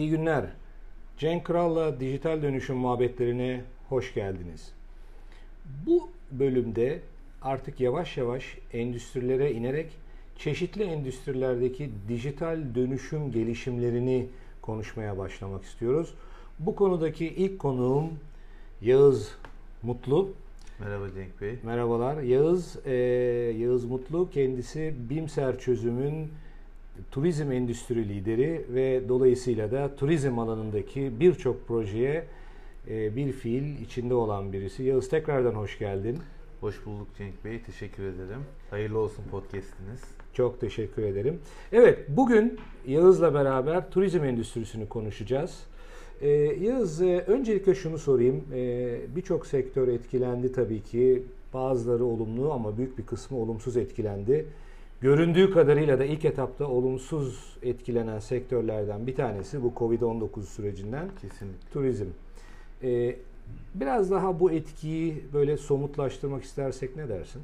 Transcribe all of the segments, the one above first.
İyi günler. Cenk Kral'la dijital dönüşüm muhabbetlerine hoş geldiniz. Bu bölümde artık yavaş yavaş endüstrilere inerek çeşitli endüstrilerdeki dijital dönüşüm gelişimlerini konuşmaya başlamak istiyoruz. Bu konudaki ilk konuğum Yağız Mutlu. Merhaba Cenk Bey. Merhabalar. Yağız, e, Yağız Mutlu kendisi Bimser Çözüm'ün turizm endüstri lideri ve dolayısıyla da turizm alanındaki birçok projeye e, bir fiil içinde olan birisi. Yağız tekrardan hoş geldin. Hoş bulduk Cenk Bey. Teşekkür ederim. Hayırlı olsun podcast'iniz. Çok teşekkür ederim. Evet, bugün Yağız'la beraber turizm endüstrisini konuşacağız. Ee, Yağız, e, öncelikle şunu sorayım. Ee, Birçok sektör etkilendi tabii ki. Bazıları olumlu ama büyük bir kısmı olumsuz etkilendi. Göründüğü kadarıyla da ilk etapta olumsuz etkilenen sektörlerden bir tanesi bu Covid-19 sürecinden Kesinlikle. turizm. Ee, biraz daha bu etkiyi böyle somutlaştırmak istersek ne dersin?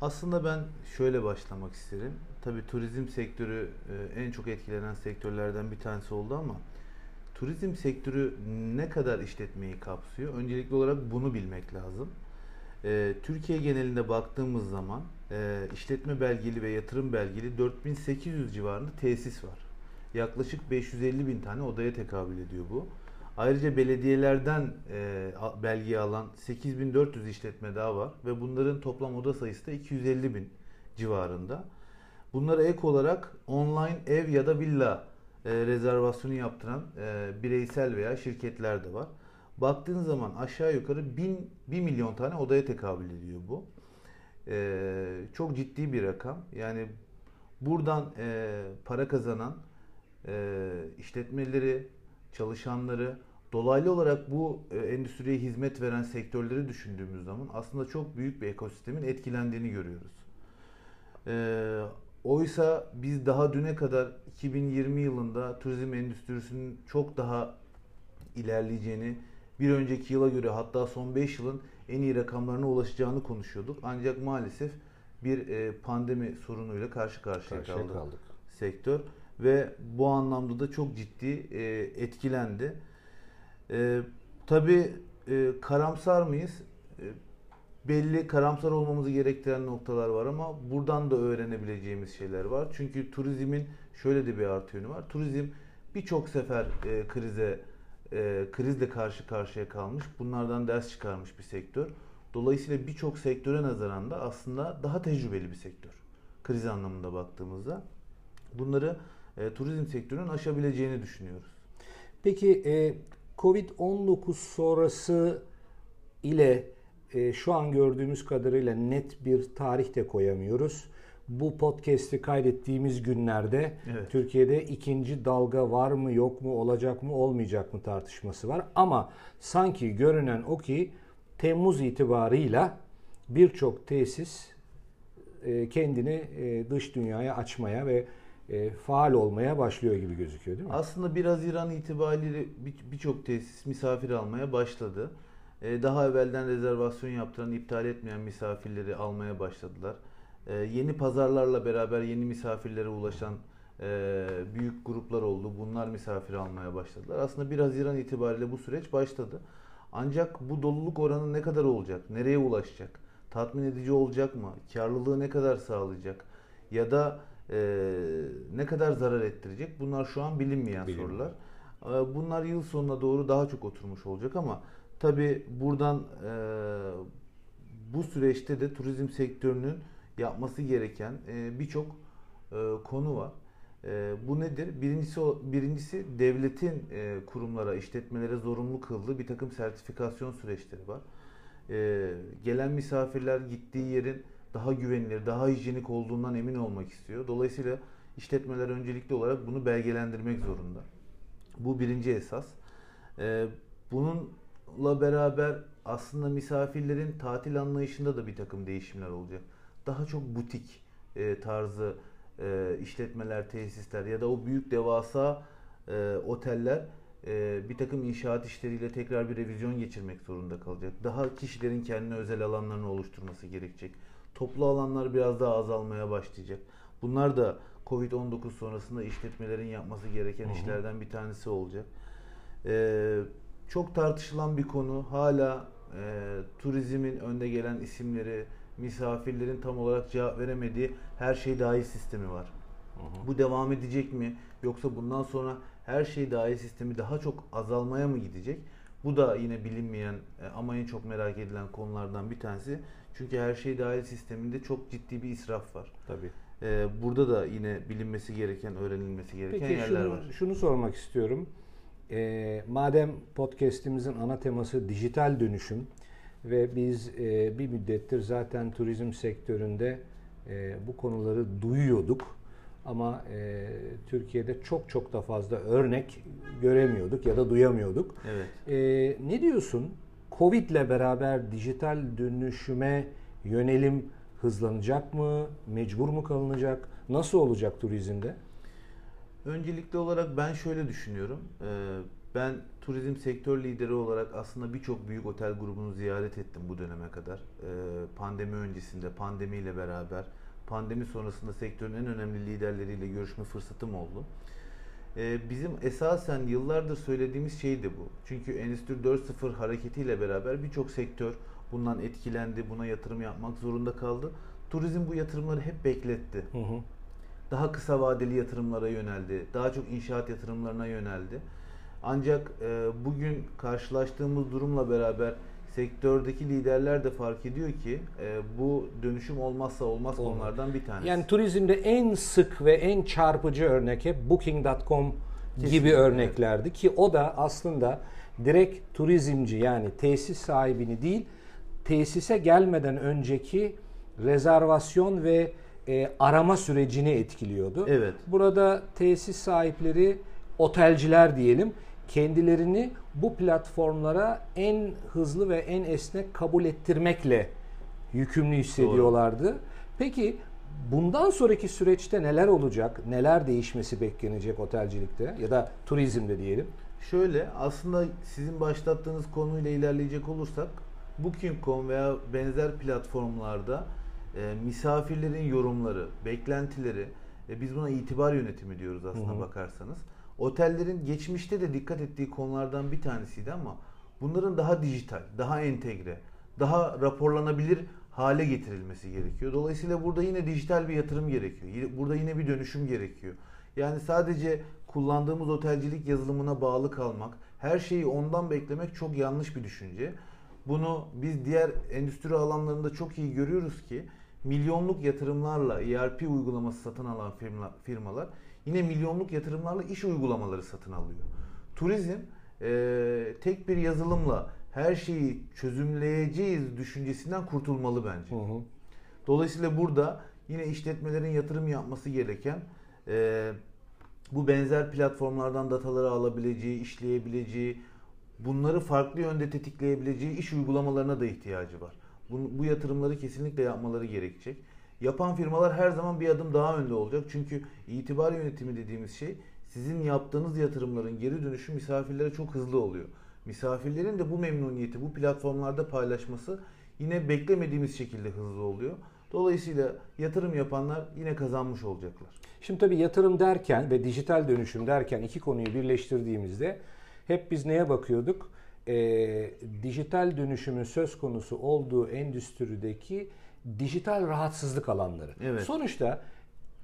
Aslında ben şöyle başlamak isterim. Tabii turizm sektörü e, en çok etkilenen sektörlerden bir tanesi oldu ama turizm sektörü ne kadar işletmeyi kapsıyor? Öncelikli olarak bunu bilmek lazım. E, Türkiye genelinde baktığımız zaman e, işletme belgeli ve yatırım belgeli 4800 civarında tesis var. Yaklaşık 550 bin tane odaya tekabül ediyor bu. Ayrıca belediyelerden e, belge alan 8400 işletme daha var ve bunların toplam oda sayısı da 250 bin civarında. Bunlara ek olarak online ev ya da villa e, rezervasyonu yaptıran e, bireysel veya şirketler de var. Baktığın zaman aşağı yukarı 1000 1 milyon tane odaya tekabül ediyor bu. E, çok ciddi bir rakam. Yani buradan e, para kazanan e, işletmeleri, çalışanları, dolaylı olarak bu e, endüstriye hizmet veren sektörleri düşündüğümüz zaman aslında çok büyük bir ekosistemin etkilendiğini görüyoruz. E, oysa biz daha düne kadar 2020 yılında turizm endüstrisinin çok daha ilerleyeceğini, bir önceki yıla göre hatta son 5 yılın en iyi rakamlarına ulaşacağını konuşuyorduk. Ancak maalesef bir e, pandemi sorunuyla karşı karşıya, Karşıya kaldı kaldık. sektör ve bu anlamda da çok ciddi e, etkilendi. E, tabii e, karamsar mıyız? E, belli karamsar olmamızı gerektiren noktalar var ama buradan da öğrenebileceğimiz şeyler var. Çünkü turizmin şöyle de bir artı yönü var. Turizm birçok sefer e, krize e, krizle karşı karşıya kalmış. Bunlardan ders çıkarmış bir sektör. Dolayısıyla birçok sektöre nazaran da aslında daha tecrübeli bir sektör. Kriz anlamında baktığımızda. Bunları e, turizm sektörünün aşabileceğini düşünüyoruz. Peki e, Covid-19 sonrası ile e, şu an gördüğümüz kadarıyla net bir tarih de koyamıyoruz. Bu podcast'i kaydettiğimiz günlerde Evet. Türkiye'de ikinci dalga var mı yok mu olacak mı olmayacak mı tartışması var. Ama sanki görünen o ki Temmuz itibarıyla birçok tesis e, kendini e, dış dünyaya açmaya ve e, faal olmaya başlıyor gibi gözüküyor değil mi? Aslında 1 Haziran itibariyle bir- birçok tesis misafir almaya başladı. Daha evvelden rezervasyon yaptıran, iptal etmeyen misafirleri almaya başladılar. Ee, Yeni pazarlarla beraber yeni misafirlere ulaşan e, büyük gruplar oldu. Bunlar misafir almaya başladılar. Aslında 1 Haziran itibariyle bu süreç başladı. Ancak bu doluluk oranı ne kadar olacak? Nereye ulaşacak? Tatmin edici olacak mı? Karlılığı ne kadar sağlayacak? Ya da e, ne kadar zarar ettirecek? Bunlar şu an bilinmeyen Bilinmiyor. sorular. Ee, Bunlar yıl sonuna doğru daha çok oturmuş olacak ama tabi buradan e, bu süreçte de turizm sektörünün yapması gereken e, birçok e, konu var. E, bu nedir? Birincisi birincisi devletin kurumlara, işletmelere zorunlu kıldığı bir takım sertifikasyon süreçleri var. Gelen misafirler gittiği yerin daha güvenilir, daha hijyenik olduğundan emin olmak istiyor. Dolayısıyla işletmeler öncelikli olarak bunu belgelendirmek zorunda. Bu birinci esas. Bununla beraber aslında misafirlerin tatil anlayışında da bir takım değişimler olacak. Daha çok butik e, tarzı e, işletmeler, tesisler ya da o büyük devasa e, oteller e, bir takım inşaat işleriyle tekrar bir revizyon geçirmek zorunda kalacak. Daha kişilerin kendine özel alanlarını oluşturması gerekecek. Toplu alanlar biraz daha azalmaya başlayacak. Bunlar da Covid-19 sonrasında işletmelerin yapması gereken hı hı. işlerden bir tanesi olacak. Ee, çok tartışılan bir konu. Hala e, turizmin önde gelen isimleri, misafirlerin tam olarak cevap veremediği her şey dahil sistemi var. Hı. Bu devam edecek mi? Yoksa bundan sonra her şey dahil sistemi daha çok azalmaya mı gidecek? Bu da yine bilinmeyen e, ama en çok merak edilen konulardan bir tanesi. Çünkü her şey dahil sisteminde çok ciddi bir israf var. Tabii. Ee, burada da yine bilinmesi gereken, öğrenilmesi gereken Peki, yerler şunu, var. Şunu sormak istiyorum. Ee, madem podcast'imizin ana teması dijital dönüşüm ve biz e, bir müddettir zaten turizm sektöründe e, bu konuları duyuyorduk ama e, Türkiye'de çok çok da fazla örnek göremiyorduk ya da duyamıyorduk. Evet. E, ne diyorsun? Covid ile beraber dijital dönüşüme yönelim hızlanacak mı? Mecbur mu kalınacak? Nasıl olacak turizmde? Öncelikli olarak ben şöyle düşünüyorum. Ee, ben turizm sektör lideri olarak aslında birçok büyük otel grubunu ziyaret ettim bu döneme kadar. Ee, pandemi öncesinde, pandemiyle beraber, pandemi sonrasında sektörün en önemli liderleriyle görüşme fırsatım oldu. Ee, bizim esasen yıllardır söylediğimiz şey de bu. Çünkü Endüstri 4.0 hareketiyle beraber birçok sektör bundan etkilendi, buna yatırım yapmak zorunda kaldı. Turizm bu yatırımları hep bekletti. Hı hı. Daha kısa vadeli yatırımlara yöneldi, daha çok inşaat yatırımlarına yöneldi. Ancak e, bugün karşılaştığımız durumla beraber sektördeki liderler de fark ediyor ki e, bu dönüşüm olmazsa olmaz Olmaz. konulardan bir tanesi. Yani turizmde en sık ve en çarpıcı örnek hep Booking.com gibi örneklerdi ki o da aslında direkt turizmci yani tesis sahibini değil tesise gelmeden önceki rezervasyon ve e, arama sürecini etkiliyordu. Evet. Burada tesis sahipleri otelciler diyelim kendilerini bu platformlara en hızlı ve en esnek kabul ettirmekle yükümlü hissediyorlardı. Doğru. Peki bundan sonraki süreçte neler olacak? Neler değişmesi beklenecek otelcilikte ya da turizmde diyelim? Şöyle aslında sizin başlattığınız konuyla ilerleyecek olursak Booking.com veya benzer platformlarda e, misafirlerin yorumları, beklentileri, e, biz buna itibar yönetimi diyoruz aslında hı hı. bakarsanız Otellerin geçmişte de dikkat ettiği konulardan bir tanesiydi ama bunların daha dijital, daha entegre, daha raporlanabilir hale getirilmesi gerekiyor. Dolayısıyla burada yine dijital bir yatırım gerekiyor. Burada yine bir dönüşüm gerekiyor. Yani sadece kullandığımız otelcilik yazılımına bağlı kalmak, her şeyi ondan beklemek çok yanlış bir düşünce. Bunu biz diğer endüstri alanlarında çok iyi görüyoruz ki milyonluk yatırımlarla ERP uygulaması satın alan firmalar yine milyonluk yatırımlarla iş uygulamaları satın alıyor. Turizm e, tek bir yazılımla her şeyi çözümleyeceğiz düşüncesinden kurtulmalı bence. Hı hı. Dolayısıyla burada yine işletmelerin yatırım yapması gereken e, bu benzer platformlardan dataları alabileceği, işleyebileceği, bunları farklı yönde tetikleyebileceği iş uygulamalarına da ihtiyacı var. Bu, bu yatırımları kesinlikle yapmaları gerekecek. Yapan firmalar her zaman bir adım daha önde olacak. Çünkü itibar yönetimi dediğimiz şey sizin yaptığınız yatırımların geri dönüşü misafirlere çok hızlı oluyor. Misafirlerin de bu memnuniyeti bu platformlarda paylaşması yine beklemediğimiz şekilde hızlı oluyor. Dolayısıyla yatırım yapanlar yine kazanmış olacaklar. Şimdi tabii yatırım derken ve dijital dönüşüm derken iki konuyu birleştirdiğimizde hep biz neye bakıyorduk? Ee, dijital dönüşümün söz konusu olduğu endüstrideki dijital rahatsızlık alanları. Evet. Sonuçta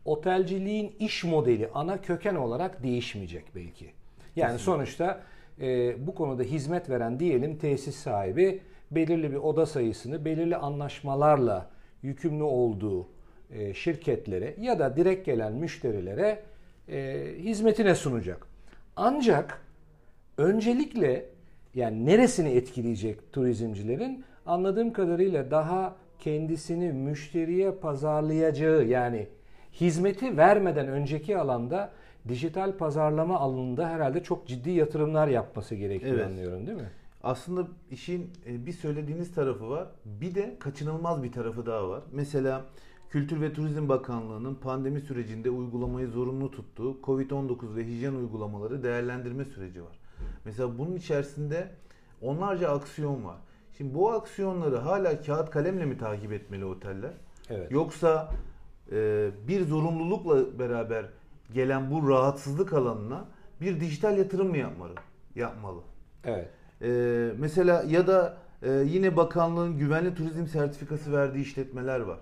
otelciliğin iş modeli ana köken olarak değişmeyecek belki. Yani Kesinlikle. sonuçta e, bu konuda hizmet veren diyelim tesis sahibi belirli bir oda sayısını belirli anlaşmalarla yükümlü olduğu e, şirketlere ya da direkt gelen müşterilere e, hizmetine sunacak. Ancak öncelikle yani neresini etkileyecek turizmcilerin anladığım kadarıyla daha kendisini müşteriye pazarlayacağı yani hizmeti vermeden önceki alanda dijital pazarlama alanında herhalde çok ciddi yatırımlar yapması gerekiyor evet. anlıyorum değil mi? Aslında işin e, bir söylediğiniz tarafı var. Bir de kaçınılmaz bir tarafı daha var. Mesela Kültür ve Turizm Bakanlığı'nın pandemi sürecinde uygulamayı zorunlu tuttuğu Covid-19 ve hijyen uygulamaları değerlendirme süreci var. Mesela bunun içerisinde onlarca aksiyon var. Şimdi bu aksiyonları hala kağıt kalemle mi takip etmeli oteller? Evet. Yoksa e, bir zorunlulukla beraber gelen bu rahatsızlık alanına bir dijital yatırım mı yapmalı? Yapmalı. Evet. E, mesela ya da e, yine bakanlığın güvenli turizm sertifikası verdiği işletmeler var.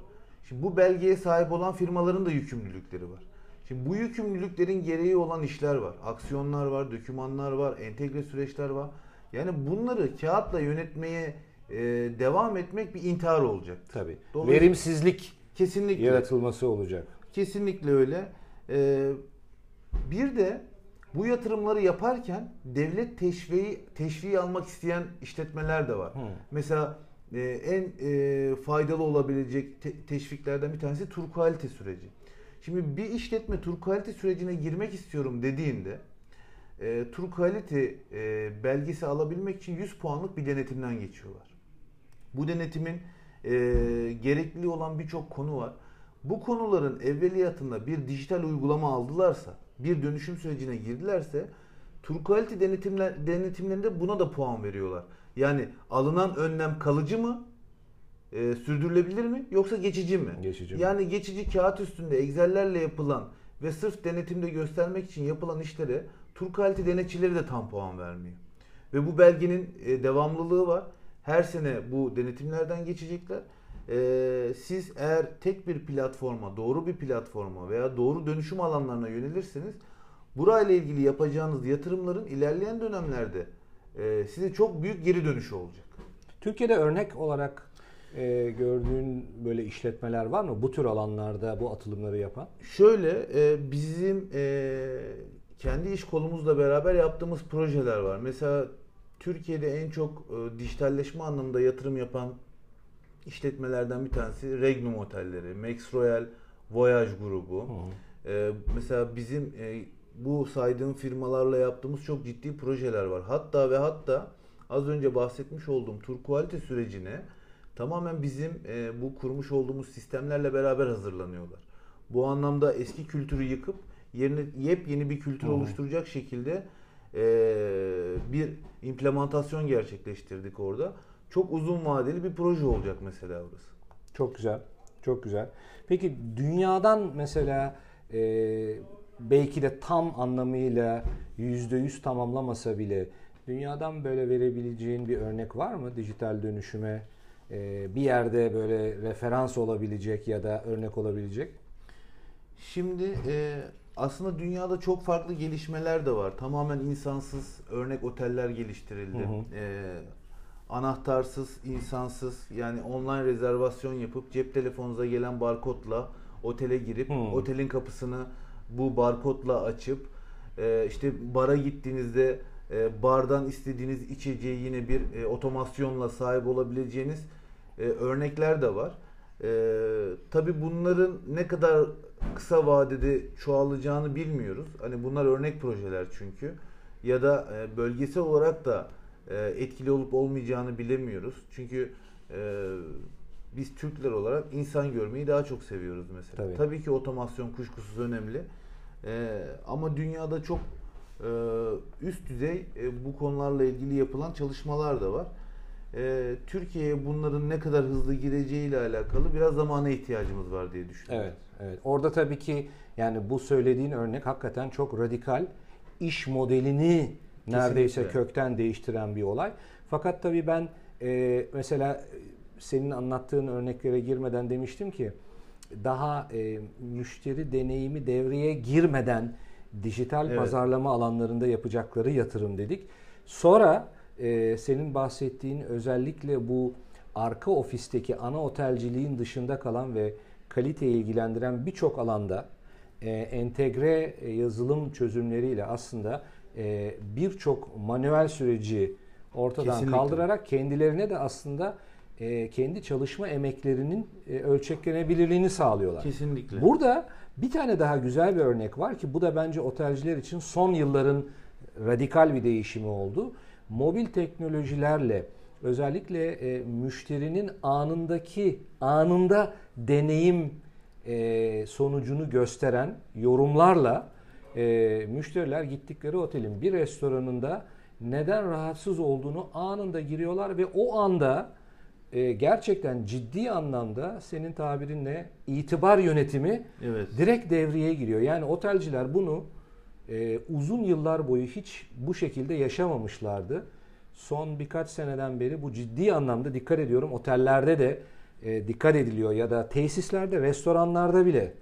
Şimdi bu belgeye sahip olan firmaların da yükümlülükleri var. Şimdi bu yükümlülüklerin gereği olan işler var. Aksiyonlar var, dokümanlar var, entegre süreçler var. Yani bunları kağıtla yönetmeye e, devam etmek bir intihar olacak. Tabii. Verimsizlik kesinlikle yaratılması olacak. Kesinlikle öyle. Ee, bir de bu yatırımları yaparken devlet teşviği teşviği almak isteyen işletmeler de var. Hmm. Mesela e, en e, faydalı olabilecek te- teşviklerden bir tanesi tur kalite süreci. Şimdi bir işletme tur kalite sürecine girmek istiyorum dediğinde e, tur kalite e, belgesi alabilmek için 100 puanlık bir denetimden geçiyorlar. Bu denetimin e, gerekli olan birçok konu var. Bu konuların evveliyatında bir dijital uygulama aldılarsa, bir dönüşüm sürecine girdilerse tur kalite denetimler, denetimlerinde buna da puan veriyorlar. Yani alınan önlem kalıcı mı? E, sürdürülebilir mi? Yoksa geçici mi? Geçici mi? Yani geçici kağıt üstünde Excel'lerle yapılan ve sırf denetimde göstermek için yapılan işlere tur kalite denetçileri de tam puan vermiyor. Ve bu belgenin e, devamlılığı var. Her sene bu denetimlerden geçecekler. Ee, siz eğer tek bir platforma, doğru bir platforma veya doğru dönüşüm alanlarına yönelirseniz burayla ilgili yapacağınız yatırımların ilerleyen dönemlerde e, size çok büyük geri dönüşü olacak. Türkiye'de örnek olarak e, gördüğün böyle işletmeler var mı bu tür alanlarda bu atılımları yapan? Şöyle e, bizim e, kendi iş kolumuzla beraber yaptığımız projeler var. Mesela Türkiye'de en çok e, dijitalleşme anlamında yatırım yapan işletmelerden bir tanesi Regnum Otelleri, Max Royal Voyage grubu. E, mesela bizim e, bu saydığım firmalarla yaptığımız çok ciddi projeler var. Hatta ve hatta az önce bahsetmiş olduğum tur quality sürecine tamamen bizim e, bu kurmuş olduğumuz sistemlerle beraber hazırlanıyorlar. Bu anlamda eski kültürü yıkıp yerine yepyeni bir kültür hmm. oluşturacak şekilde e, bir implementasyon gerçekleştirdik orada. Çok uzun vadeli bir proje olacak mesela burası. Çok güzel. Çok güzel. Peki dünyadan mesela e, belki de tam anlamıyla yüzde yüz tamamlamasa bile dünyadan böyle verebileceğin bir örnek var mı dijital dönüşüme e, bir yerde böyle referans olabilecek ya da örnek olabilecek? Şimdi e, aslında dünyada çok farklı gelişmeler de var. Tamamen insansız örnek oteller geliştirildi. Hı hı. E, anahtarsız, insansız yani online rezervasyon yapıp cep telefonunuza gelen barkodla otele girip hmm. otelin kapısını bu barkodla açıp e, işte bara gittiğinizde e, bardan istediğiniz içeceği yine bir e, otomasyonla sahip olabileceğiniz e, örnekler de var. E, Tabi bunların ne kadar kısa vadede çoğalacağını bilmiyoruz. Hani bunlar örnek projeler çünkü. Ya da e, bölgesel olarak da e, etkili olup olmayacağını bilemiyoruz. Çünkü e, biz Türkler olarak insan görmeyi daha çok seviyoruz mesela. Tabii, Tabii ki otomasyon kuşkusuz önemli. E, ama dünyada çok e, üst düzey e, bu konularla ilgili yapılan çalışmalar da var. E, Türkiye'ye bunların ne kadar hızlı gireceğiyle alakalı biraz zamana ihtiyacımız var diye düşünüyorum. Evet, evet. Orada tabii ki yani bu söylediğin örnek hakikaten çok radikal iş modelini neredeyse kökten değiştiren bir olay. Fakat tabii ben e, mesela senin anlattığın örneklere girmeden demiştim ki daha e, müşteri deneyimi devreye girmeden dijital evet. pazarlama alanlarında yapacakları yatırım dedik. Sonra e, senin bahsettiğin özellikle bu arka ofisteki ana otelciliğin dışında kalan ve kaliteyi ilgilendiren birçok alanda e, entegre e, yazılım çözümleriyle aslında e, birçok manuel süreci ortadan Kesinlikle. kaldırarak kendilerine de aslında e, kendi çalışma emeklerinin e, ölçeklenebilirliğini sağlıyorlar. Kesinlikle. Burada bir tane daha güzel bir örnek var ki bu da bence otelciler için son yılların radikal bir değişimi oldu. Mobil teknolojilerle özellikle e, müşterinin anındaki anında deneyim e, sonucunu gösteren yorumlarla e, müşteriler gittikleri otelin bir restoranında neden rahatsız olduğunu anında giriyorlar ve o anda e, gerçekten ciddi anlamda senin tabirinle itibar yönetimi Evet. direkt devreye giriyor. Yani otelciler bunu e, uzun yıllar boyu hiç bu şekilde yaşamamışlardı. Son birkaç seneden beri bu ciddi anlamda dikkat ediyorum. Otellerde de e, dikkat ediliyor ya da tesislerde, restoranlarda bile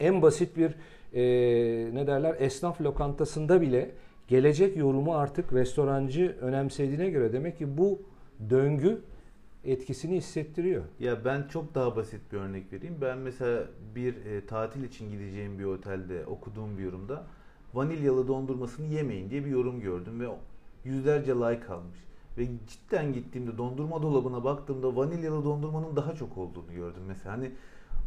en basit bir e, ne derler esnaf lokantasında bile gelecek yorumu artık restorancı önemsediğine göre demek ki bu döngü etkisini hissettiriyor. Ya ben çok daha basit bir örnek vereyim. Ben mesela bir e, tatil için gideceğim bir otelde okuduğum bir yorumda vanilyalı dondurmasını yemeyin diye bir yorum gördüm ve yüzlerce like almış. Ve cidden gittiğimde dondurma dolabına baktığımda vanilyalı dondurmanın daha çok olduğunu gördüm mesela. Hani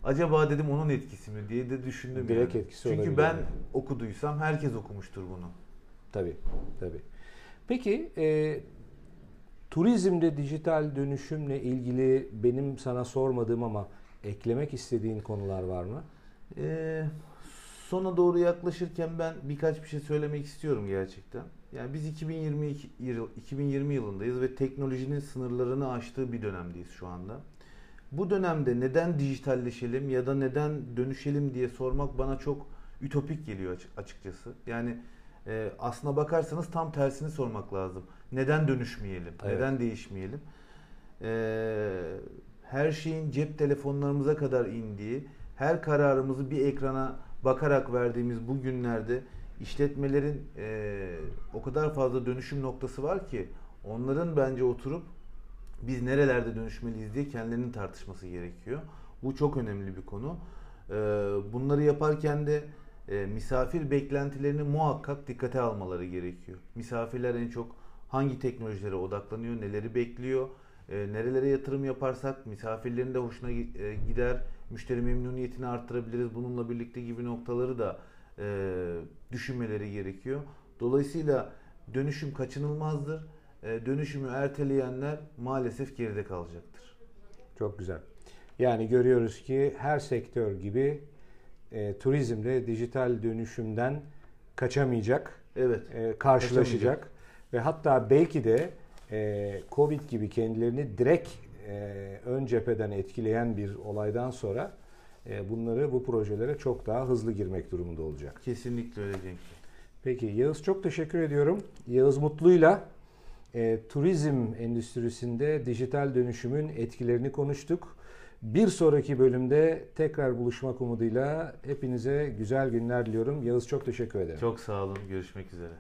acaba dedim onun etkisi mi diye de düşündüm Direkt yani. etkisi Çünkü ben yani. okuduysam herkes okumuştur bunu. Tabii, tabii. Peki e, turizmde dijital dönüşümle ilgili benim sana sormadığım ama eklemek istediğin konular var mı? Ee, sona doğru yaklaşırken ben birkaç bir şey söylemek istiyorum gerçekten. Yani biz 2022 yıl, 2020 yılındayız ve teknolojinin sınırlarını aştığı bir dönemdeyiz şu anda. Bu dönemde neden dijitalleşelim ya da neden dönüşelim diye sormak bana çok ütopik geliyor açık- açıkçası. Yani e, aslına bakarsanız tam tersini sormak lazım. Neden dönüşmeyelim? Evet. Neden değişmeyelim? Ee, her şeyin cep telefonlarımıza kadar indiği, her kararımızı bir ekrana bakarak verdiğimiz bu günlerde işletmelerin e, o kadar fazla dönüşüm noktası var ki onların bence oturup biz nerelerde dönüşmeliyiz diye kendilerinin tartışması gerekiyor. Bu çok önemli bir konu. Ee, bunları yaparken de e, misafir beklentilerini muhakkak dikkate almaları gerekiyor. Misafirler en çok hangi teknolojilere odaklanıyor, neleri bekliyor, e, nerelere yatırım yaparsak misafirlerin de hoşuna e, gider, müşteri memnuniyetini arttırabiliriz bununla birlikte gibi noktaları da e, düşünmeleri gerekiyor. Dolayısıyla dönüşüm kaçınılmazdır. E, dönüşümü erteleyenler maalesef geride kalacaktır. Çok güzel. Yani görüyoruz ki her sektör gibi e, turizmde dijital dönüşümden kaçamayacak, Evet. e, karşılaşacak ve hatta belki de e, Covid gibi kendilerini direkt e, ön cepheden etkileyen bir olaydan sonra e, bunları bu projelere çok daha hızlı girmek durumunda olacak. Kesinlikle öyle Cenk. Peki Yağız çok teşekkür ediyorum. Yağız Mutlu'yla e, turizm endüstrisinde dijital dönüşümün etkilerini konuştuk. Bir sonraki bölümde tekrar buluşmak umuduyla hepinize güzel günler diliyorum. Yağız çok teşekkür ederim. Çok sağ olun. Görüşmek üzere.